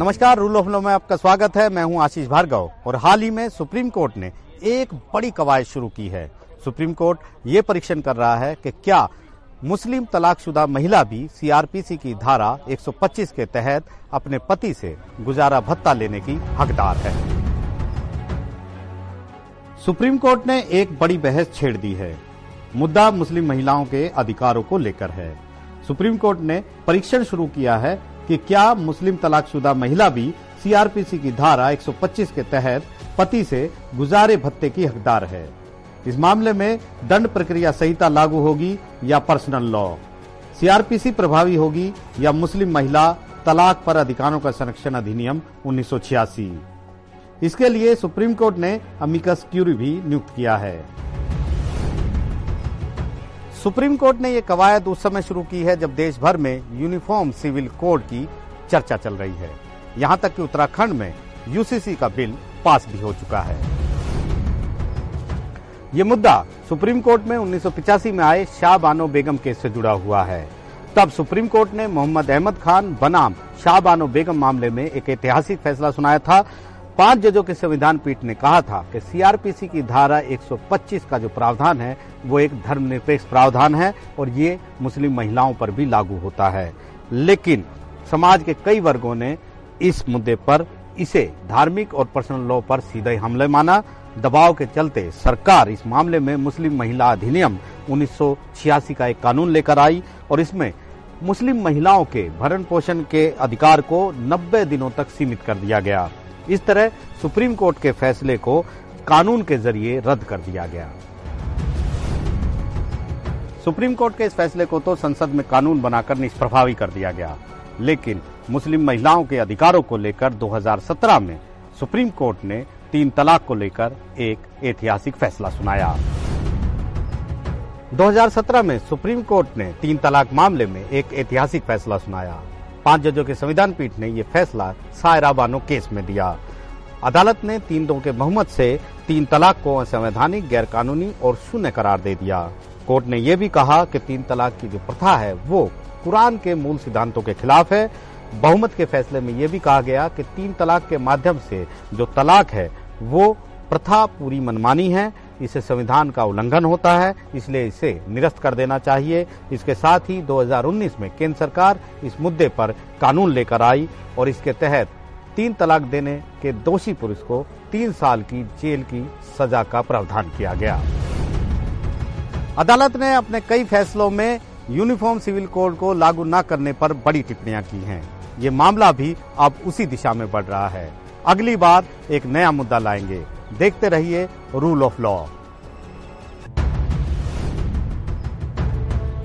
नमस्कार, rule of law में आपका स्वागत है। मैं हूँ आशीष भार्गव और हाल ही में सुप्रीम कोर्ट ने एक बड़ी कवायद शुरू की है। सुप्रीम कोर्ट ये परीक्षण कर रहा है कि क्या मुस्लिम तलाकशुदा महिला भी सीआरपीसी की धारा 125 के तहत अपने पति से गुजारा भत्ता लेने की हकदार है। सुप्रीम कोर्ट ने एक बड़ी बहस छेड़ दी है। मुद्दा मुस्लिम महिलाओं के अधिकारों को लेकर है। सुप्रीम कोर्ट ने परीक्षण शुरू किया है कि क्या मुस्लिम तलाकशुदा महिला भी सीआरपीसी की धारा 125 के तहत पति से गुजारे भत्ते की हकदार है। इस मामले में दंड प्रक्रिया संहिता लागू होगी या पर्सनल लॉ? सीआरपीसी प्रभावी होगी या मुस्लिम महिला तलाक पर अधिकारों का संरक्षण अधिनियम उन्नीस सौ छियासी? इसके लिए सुप्रीम कोर्ट ने अमिकस क्यूरी भी नियुक्त किया है। सुप्रीम कोर्ट ने यह कवायद उस समय शुरू की है जब देश भर में यूनिफॉर्म सिविल कोड की चर्चा चल रही है। यहाँ तक कि उत्तराखंड में यूसीसी का बिल पास भी हो चुका है। ये मुद्दा सुप्रीम कोर्ट में उन्नीस में आए शाह बानो बेगम केस से जुड़ा हुआ है। तब सुप्रीम कोर्ट ने मोहम्मद अहमद खान बनाम शाह बानो बेगम मामले में एक ऐतिहासिक फैसला सुनाया था। पाँच जजों के संविधान पीठ ने कहा था कि सीआरपीसी की धारा 125 का जो प्रावधान है, वो एक धर्मनिरपेक्ष प्रावधान है और ये मुस्लिम महिलाओं पर भी लागू होता है। लेकिन समाज के कई वर्गों ने इस मुद्दे पर इसे धार्मिक और पर्सनल लॉ पर सीधे हमले माना। दबाव के चलते सरकार इस मामले में मुस्लिम महिला अधिनियम उन्नीस सौ छियासी का एक कानून लेकर आई और इसमें मुस्लिम महिलाओं के भरण पोषण के अधिकार को 90 दिनों तक सीमित कर दिया गया। इस तरह सुप्रीम कोर्ट के फैसले को कानून के ज़रिए रद्द कर दिया गया। सुप्रीम कोर्ट के इस फैसले को तो संसद में कानून बनाकर निष्प्रभावी कर दिया गया, लेकिन मुस्लिम महिलाओं के अधिकारों को लेकर 2017 में सुप्रीम कोर्ट ने तीन तलाक को लेकर एक ऐतिहासिक फैसला सुनाया। 2017 में सुप्रीम कोर्ट ने तीन तलाक मामले में एक ऐतिहासिक फैसला सुनाया। पाँच जजों के संविधान पीठ ने यह फैसला सायरा बानो केस में दिया। अदालत ने तीन दो के बहुमत से तीन तलाक को असंवैधानिक, गैरकानूनी और शून्य करार दे दिया। कोर्ट ने यह भी कहा कि तीन तलाक की जो प्रथा है, वो कुरान के मूल सिद्धांतों के खिलाफ है। बहुमत के फैसले में यह भी कहा गया कि तीन तलाक के माध्यम से जो तलाक है, वो प्रथा पूरी मनमानी है। इसे संविधान का उल्लंघन होता है, इसलिए इसे निरस्त कर देना चाहिए। इसके साथ ही 2019 में केंद्र सरकार इस मुद्दे पर कानून लेकर आई और इसके तहत तीन तलाक देने के दोषी पुरुष को तीन साल की जेल की सजा का प्रावधान किया गया। अदालत ने अपने कई फैसलों में यूनिफॉर्म सिविल कोड को लागू न करने पर बड़ी टिप्पणियाँ की हैं। ये मामला भी अब उसी दिशा में बढ़ रहा है। अगली बार एक नया मुद्दा लाएँगे। देखते रहिए रूल ऑफ़ लॉ।